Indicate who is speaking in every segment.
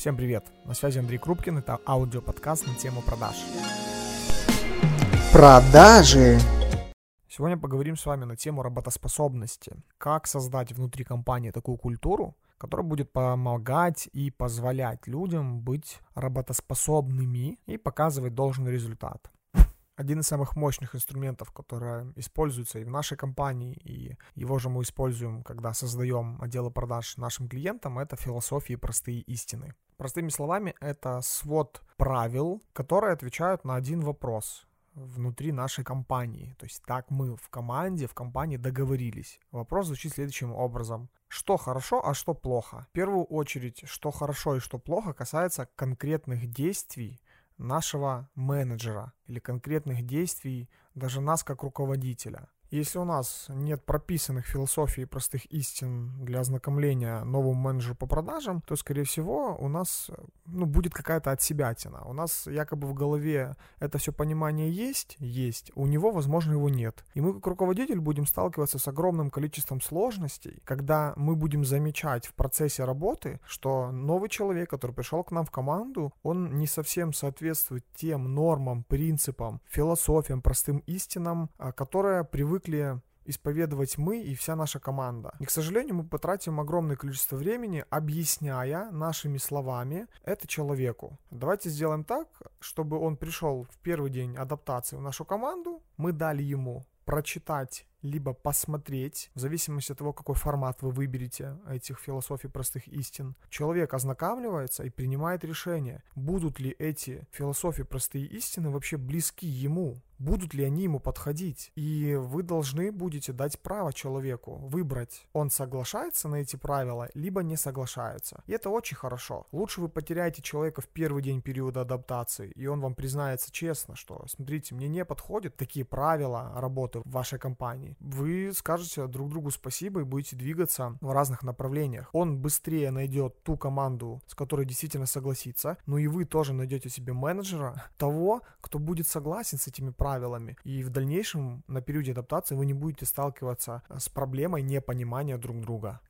Speaker 1: Всем привет! На связи Андрей Крупкин, это аудиоподкаст на тему продаж.
Speaker 2: Продажи.
Speaker 1: Сегодня поговорим с вами на тему работоспособности. Как создать внутри компании такую культуру, которая будет помогать и позволять людям быть работоспособными и показывать должный результат один из самых мощных инструментов, который используется и в нашей компании, и его же мы используем, когда создаем отделы продаж нашим клиентам, это философии простые истины. Простыми словами, это свод правил, которые отвечают на один вопрос внутри нашей компании. То есть так мы в команде, в компании договорились. Вопрос звучит следующим образом. Что хорошо, а что плохо? В первую очередь, что хорошо и что плохо касается конкретных действий, нашего менеджера или конкретных действий даже нас как руководителя. Если у нас нет прописанных философий простых истин для ознакомления новому менеджеру по продажам, то, скорее всего, у нас ну, будет какая-то отсебятина. У нас якобы в голове это все понимание есть, есть, у него, возможно, его нет. И мы, как руководитель, будем сталкиваться с огромным количеством сложностей, когда мы будем замечать в процессе работы, что новый человек, который пришел к нам в команду, он не совсем соответствует тем нормам, принципам, философиям, простым истинам, а, которые привык привыкли исповедовать мы и вся наша команда. И, к сожалению, мы потратим огромное количество времени, объясняя нашими словами это человеку. Давайте сделаем так, чтобы он пришел в первый день адаптации в нашу команду, мы дали ему прочитать либо посмотреть, в зависимости от того, какой формат вы выберете этих философий простых истин, человек ознакомливается и принимает решение, будут ли эти философии простые истины вообще близки ему, будут ли они ему подходить. И вы должны будете дать право человеку выбрать, он соглашается на эти правила, либо не соглашается. И это очень хорошо. Лучше вы потеряете человека в первый день периода адаптации, и он вам признается честно, что, смотрите, мне не подходят такие правила работы в вашей компании. Вы скажете друг другу спасибо и будете двигаться в разных направлениях. Он быстрее найдет ту команду, с которой действительно согласится, но и вы тоже найдете себе менеджера, того, кто будет согласен с этими правилами правилами. И в дальнейшем на периоде адаптации вы не будете сталкиваться с проблемой непонимания друг друга.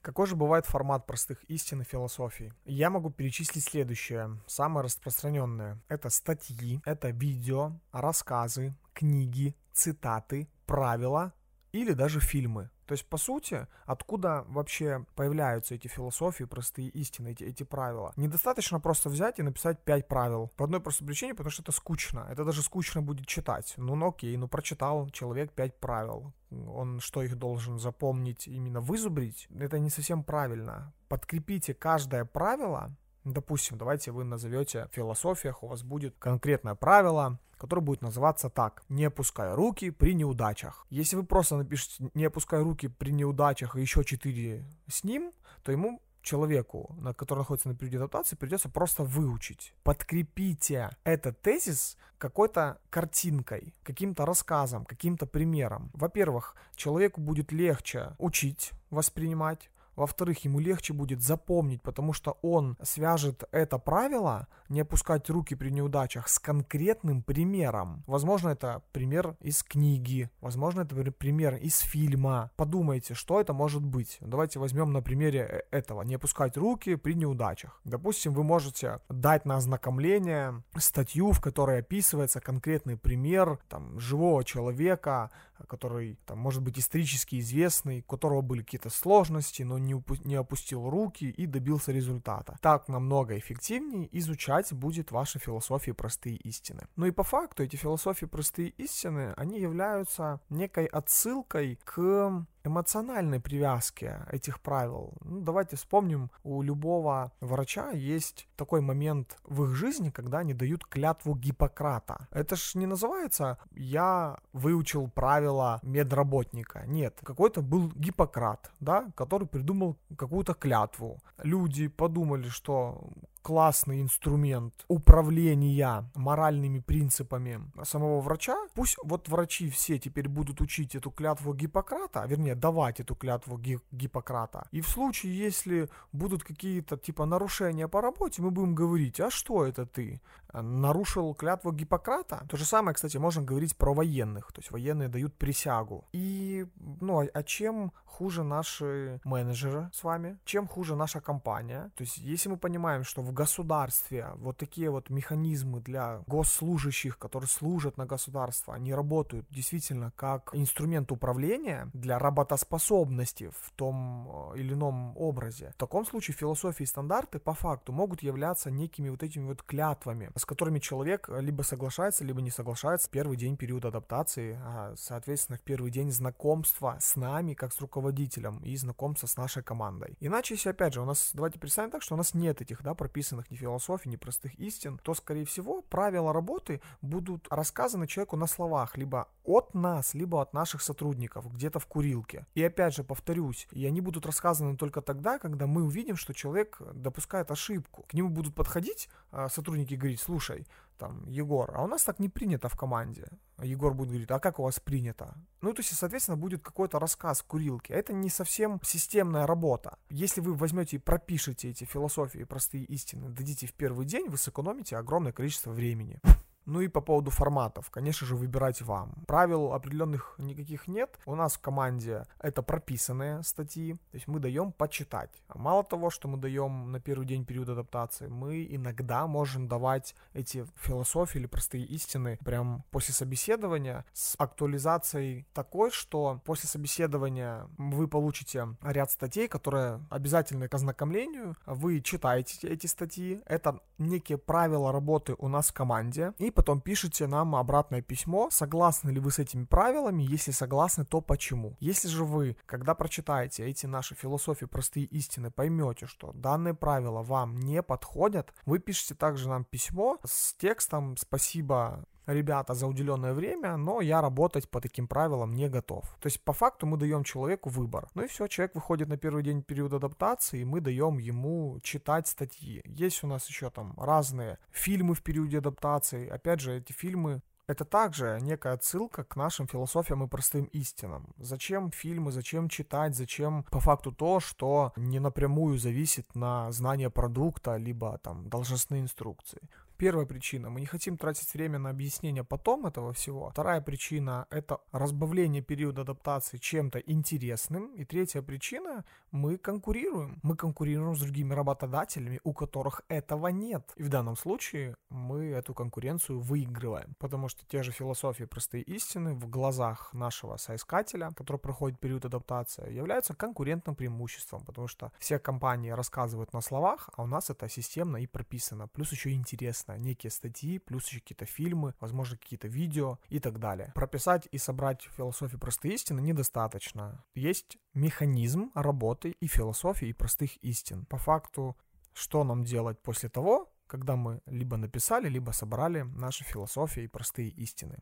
Speaker 1: Какой же бывает формат простых истин и философий? Я могу перечислить следующее, самое распространенное. Это статьи, это видео, рассказы, книги, цитаты, правила или даже фильмы. То есть, по сути, откуда вообще появляются эти философии, простые истины, эти, эти правила? Недостаточно просто взять и написать пять правил. По одной простой причине, потому что это скучно. Это даже скучно будет читать. Ну, ну окей, ну прочитал человек пять правил. Он что их должен запомнить, именно вызубрить? Это не совсем правильно. Подкрепите каждое правило Допустим, давайте вы назовете в философиях, у вас будет конкретное правило, которое будет называться так. Не опускай руки при неудачах. Если вы просто напишете не опускай руки при неудачах и еще четыре с ним, то ему человеку, на который находится на периоде адаптации, придется просто выучить. Подкрепите этот тезис какой-то картинкой, каким-то рассказом, каким-то примером. Во-первых, человеку будет легче учить, воспринимать. Во-вторых, ему легче будет запомнить, потому что он свяжет это правило, не опускать руки при неудачах, с конкретным примером. Возможно, это пример из книги, возможно, это пример из фильма. Подумайте, что это может быть. Давайте возьмем на примере э, этого. Не опускать руки при неудачах. Допустим, вы можете дать на ознакомление статью, в которой описывается конкретный пример там, живого человека, который, там, может быть, исторически известный, у которого были какие-то сложности, но не, упу- не опустил руки и добился результата. Так намного эффективнее изучать будет ваши философии простые истины. Ну и по факту эти философии простые истины, они являются некой отсылкой к эмоциональной привязки этих правил. Ну, давайте вспомним, у любого врача есть такой момент в их жизни, когда они дают клятву Гиппократа. Это ж не называется «я выучил правила медработника». Нет, какой-то был Гиппократ, да, который придумал какую-то клятву. Люди подумали, что классный инструмент управления моральными принципами самого врача. Пусть вот врачи все теперь будут учить эту клятву Гиппократа, вернее, давать эту клятву Ги- Гиппократа. И в случае, если будут какие-то типа нарушения по работе, мы будем говорить, а что это ты? Нарушил клятву Гиппократа? То же самое, кстати, можно говорить про военных. То есть военные дают присягу. И, ну, а, а чем хуже наши менеджеры с вами? Чем хуже наша компания? То есть, если мы понимаем, что в государстве вот такие вот механизмы для госслужащих, которые служат на государство, они работают действительно как инструмент управления для работоспособности в том э, или ином образе. В таком случае философии и стандарты по факту могут являться некими вот этими вот клятвами, с которыми человек либо соглашается, либо не соглашается в первый день периода адаптации, а, соответственно, в первый день знакомства с нами, как с руководителем, и знакомства с нашей командой. Иначе, если, опять же, у нас, давайте представим так, что у нас нет этих, да, прописанных ни философий, ни простых истин, то, скорее всего, правила работы будут рассказаны человеку на словах, либо от нас, либо от наших сотрудников, где-то в курилке. И опять же, повторюсь, и они будут рассказаны только тогда, когда мы увидим, что человек допускает ошибку. К нему будут подходить а, сотрудники и говорить, слушай, там, Егор, а у нас так не принято в команде. Егор будет говорить, а как у вас принято? Ну, то есть, соответственно, будет какой-то рассказ в курилке. Это не совсем системная работа. Если вы возьмете и пропишете эти философии, простые истины, дадите в первый день, вы сэкономите огромное количество времени. Ну и по поводу форматов, конечно же, выбирать вам. Правил определенных никаких нет. У нас в команде это прописанные статьи, то есть мы даем почитать. Мало того, что мы даем на первый день периода адаптации, мы иногда можем давать эти философии или простые истины прям после собеседования с актуализацией такой, что после собеседования вы получите ряд статей, которые обязательны к ознакомлению. Вы читаете эти статьи. Это некие правила работы у нас в команде. И потом пишите нам обратное письмо, согласны ли вы с этими правилами, если согласны, то почему. Если же вы, когда прочитаете эти наши философии, простые истины, поймете, что данные правила вам не подходят, вы пишете также нам письмо с текстом «Спасибо ребята, за уделенное время, но я работать по таким правилам не готов. То есть, по факту, мы даем человеку выбор. Ну и все, человек выходит на первый день периода адаптации, и мы даем ему читать статьи. Есть у нас еще там разные фильмы в периоде адаптации. Опять же, эти фильмы это также некая отсылка к нашим философиям и простым истинам. Зачем фильмы, зачем читать, зачем по факту то, что не напрямую зависит на знание продукта, либо там должностные инструкции. Первая причина, мы не хотим тратить время на объяснение потом этого всего. Вторая причина, это разбавление периода адаптации чем-то интересным. И третья причина, мы конкурируем. Мы конкурируем с другими работодателями, у которых этого нет. И в данном случае мы эту конкуренцию выигрываем. Потому что те же философии простые истины в глазах нашего соискателя, который проходит период адаптации, являются конкурентным преимуществом. Потому что все компании рассказывают на словах, а у нас это системно и прописано. Плюс еще интересно соответственно, некие статьи, плюс еще какие-то фильмы, возможно, какие-то видео и так далее. Прописать и собрать философию простые истины недостаточно. Есть механизм работы и философии, и простых истин. По факту, что нам делать после того, когда мы либо написали, либо собрали наши философии и простые истины.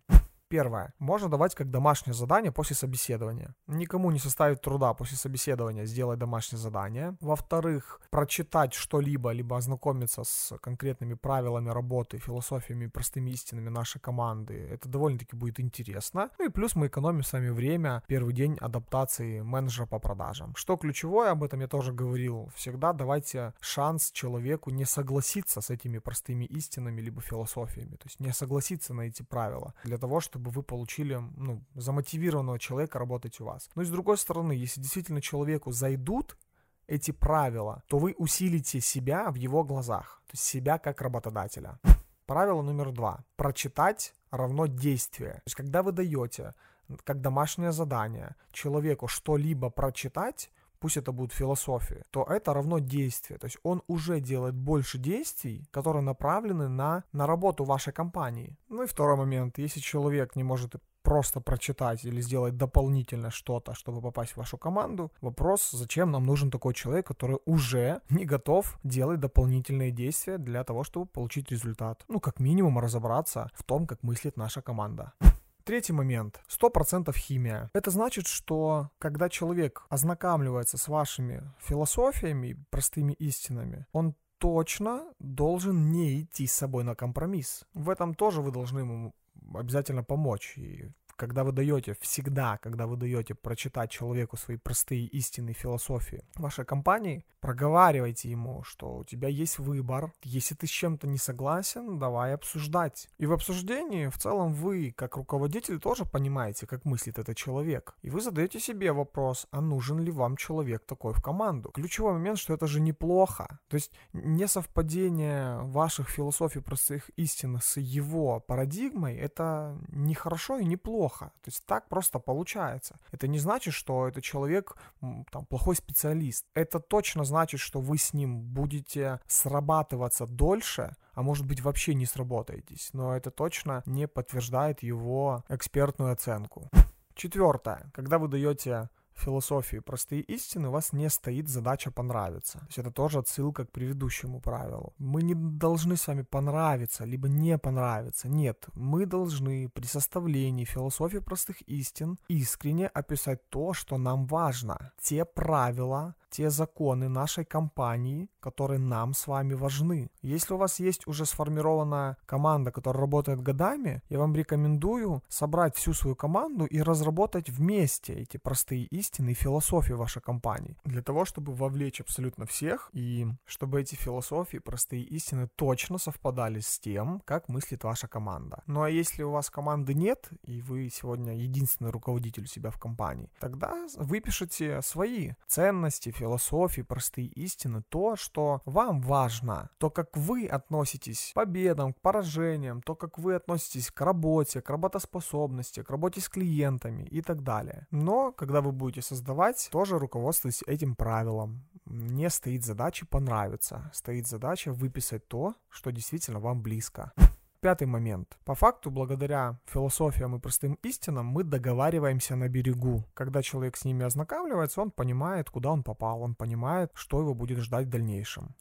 Speaker 1: Первое. Можно давать как домашнее задание после собеседования. Никому не составит труда после собеседования сделать домашнее задание. Во-вторых, прочитать что-либо, либо ознакомиться с конкретными правилами работы, философиями, простыми истинами нашей команды. Это довольно-таки будет интересно. Ну и плюс мы экономим с вами время, первый день адаптации менеджера по продажам. Что ключевое, об этом я тоже говорил, всегда давайте шанс человеку не согласиться с этими простыми истинами, либо философиями. То есть не согласиться на эти правила. Для того, чтобы чтобы вы получили ну, замотивированного человека работать у вас. Но и с другой стороны, если действительно человеку зайдут эти правила, то вы усилите себя в его глазах, то есть себя как работодателя. Правило номер два. Прочитать равно действие. То есть когда вы даете как домашнее задание человеку что-либо прочитать, пусть это будет философия, то это равно действие. То есть он уже делает больше действий, которые направлены на, на работу вашей компании. Ну и второй момент. Если человек не может просто прочитать или сделать дополнительно что-то, чтобы попасть в вашу команду. Вопрос, зачем нам нужен такой человек, который уже не готов делать дополнительные действия для того, чтобы получить результат. Ну, как минимум разобраться в том, как мыслит наша команда. Третий момент. 100% химия. Это значит, что когда человек ознакомливается с вашими философиями, простыми истинами, он точно должен не идти с собой на компромисс. В этом тоже вы должны ему обязательно помочь. И когда вы даете, всегда, когда вы даете прочитать человеку свои простые истинные философии вашей компании, проговаривайте ему, что у тебя есть выбор. Если ты с чем-то не согласен, давай обсуждать. И в обсуждении в целом вы, как руководитель, тоже понимаете, как мыслит этот человек. И вы задаете себе вопрос, а нужен ли вам человек такой в команду? Ключевой момент, что это же неплохо. То есть несовпадение ваших философий простых истин с его парадигмой, это не хорошо и не плохо. То есть так просто получается. Это не значит, что этот человек там, плохой специалист. Это точно значит, что вы с ним будете срабатываться дольше, а может быть вообще не сработаетесь. Но это точно не подтверждает его экспертную оценку. Четвертое. Когда вы даете философии простые истины, у вас не стоит задача понравиться. То есть это тоже отсылка к предыдущему правилу. Мы не должны с вами понравиться, либо не понравиться. Нет, мы должны при составлении философии простых истин искренне описать то, что нам важно. Те правила, те законы нашей компании, которые нам с вами важны. Если у вас есть уже сформированная команда, которая работает годами, я вам рекомендую собрать всю свою команду и разработать вместе эти простые истины и философии вашей компании. Для того, чтобы вовлечь абсолютно всех и чтобы эти философии, простые истины точно совпадали с тем, как мыслит ваша команда. Ну а если у вас команды нет, и вы сегодня единственный руководитель у себя в компании, тогда выпишите свои ценности, философии, простые истины, то, что вам важно, то, как вы относитесь к победам, к поражениям, то, как вы относитесь к работе, к работоспособности, к работе с клиентами и так далее. Но, когда вы будете создавать, тоже руководствуйтесь этим правилом. Не стоит задача понравиться, стоит задача выписать то, что действительно вам близко. Пятый момент. По факту, благодаря философиям и простым истинам, мы договариваемся на берегу. Когда человек с ними ознакомливается, он понимает, куда он попал, он понимает, что его будет ждать в дальнейшем.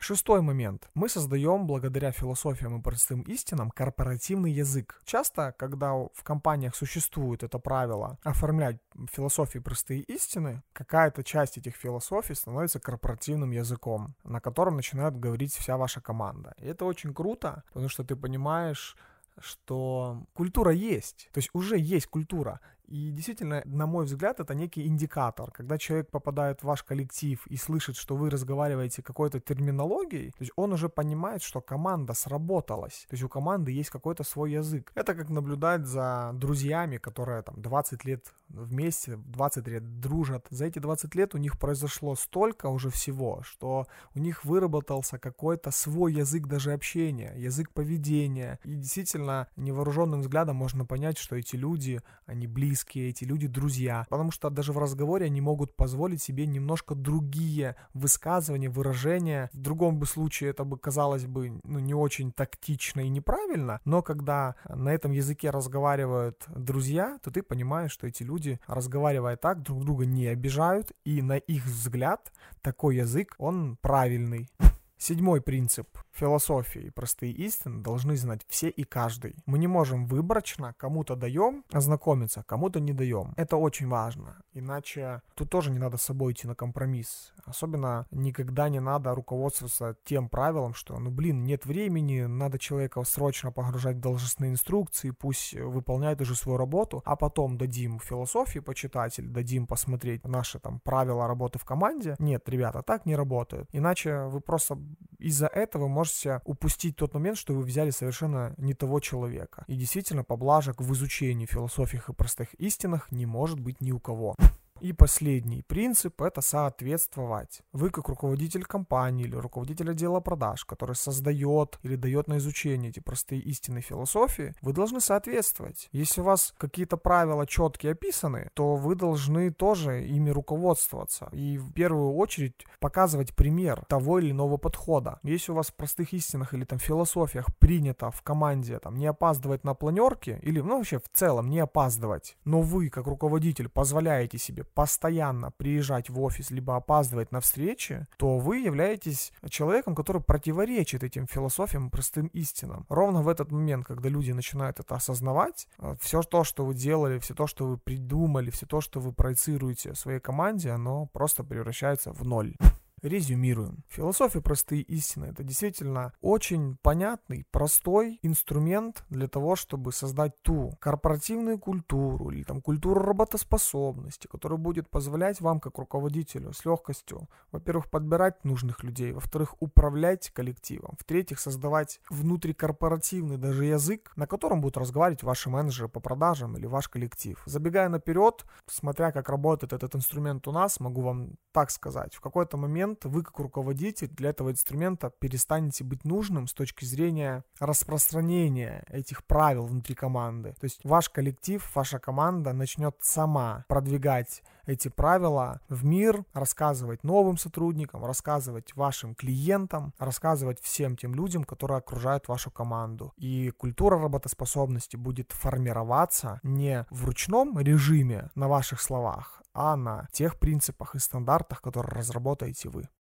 Speaker 1: Шестой момент. Мы создаем, благодаря философиям и простым истинам, корпоративный язык. Часто, когда в компаниях существует это правило оформлять философии простые истины, какая-то часть этих философий становится корпоративным языком, на котором начинает говорить вся ваша команда. И это очень круто, потому что ты понимаешь, что культура есть, то есть уже есть культура. И действительно, на мой взгляд, это некий индикатор. Когда человек попадает в ваш коллектив и слышит, что вы разговариваете какой-то терминологией, то есть он уже понимает, что команда сработалась. То есть у команды есть какой-то свой язык. Это как наблюдать за друзьями, которые там 20 лет вместе, 20 лет дружат. За эти 20 лет у них произошло столько уже всего, что у них выработался какой-то свой язык даже общения, язык поведения. И действительно, невооруженным взглядом можно понять, что эти люди, они близкие близкие, эти люди друзья. Потому что даже в разговоре они могут позволить себе немножко другие высказывания, выражения. В другом бы случае это бы казалось бы ну, не очень тактично и неправильно, но когда на этом языке разговаривают друзья, то ты понимаешь, что эти люди, разговаривая так, друг друга не обижают, и на их взгляд такой язык, он правильный. Седьмой принцип философии и простые истины должны знать все и каждый. Мы не можем выборочно кому-то даем ознакомиться, кому-то не даем. Это очень важно. Иначе тут тоже не надо с собой идти на компромисс. Особенно никогда не надо руководствоваться тем правилом, что, ну блин, нет времени, надо человека срочно погружать в должностные инструкции, пусть выполняет уже свою работу, а потом дадим философии почитать или дадим посмотреть наши там правила работы в команде. Нет, ребята, так не работает. Иначе вы просто из-за этого можете упустить тот момент, что вы взяли совершенно не того человека. И действительно, поблажек в изучении философиях и простых истинах не может быть ни у кого. И последний принцип – это соответствовать. Вы как руководитель компании или руководитель отдела продаж, который создает или дает на изучение эти простые истины философии, вы должны соответствовать. Если у вас какие-то правила четкие описаны, то вы должны тоже ими руководствоваться. И в первую очередь показывать пример того или иного подхода. Если у вас в простых истинах или там философиях принято в команде там не опаздывать на планерке или ну вообще в целом не опаздывать, но вы как руководитель позволяете себе постоянно приезжать в офис, либо опаздывать на встречи, то вы являетесь человеком, который противоречит этим философиям, простым истинам. Ровно в этот момент, когда люди начинают это осознавать, э, все то, что вы делали, все то, что вы придумали, все то, что вы проецируете своей команде, оно просто превращается в ноль. Резюмируем. Философия простые истины – это действительно очень понятный, простой инструмент для того, чтобы создать ту корпоративную культуру или там культуру работоспособности, которая будет позволять вам как руководителю с легкостью, во-первых, подбирать нужных людей, во-вторых, управлять коллективом, в-третьих, создавать внутрикорпоративный даже язык, на котором будут разговаривать ваши менеджеры по продажам или ваш коллектив. Забегая наперед, смотря как работает этот инструмент у нас, могу вам так сказать, в какой-то момент вы как руководитель для этого инструмента перестанете быть нужным с точки зрения распространения этих правил внутри команды. То есть ваш коллектив, ваша команда начнет сама продвигать эти правила в мир, рассказывать новым сотрудникам, рассказывать вашим клиентам, рассказывать всем тем людям, которые окружают вашу команду. И культура работоспособности будет формироваться не в ручном режиме на ваших словах, а на тех принципах и стандартах, которые разработаете вы.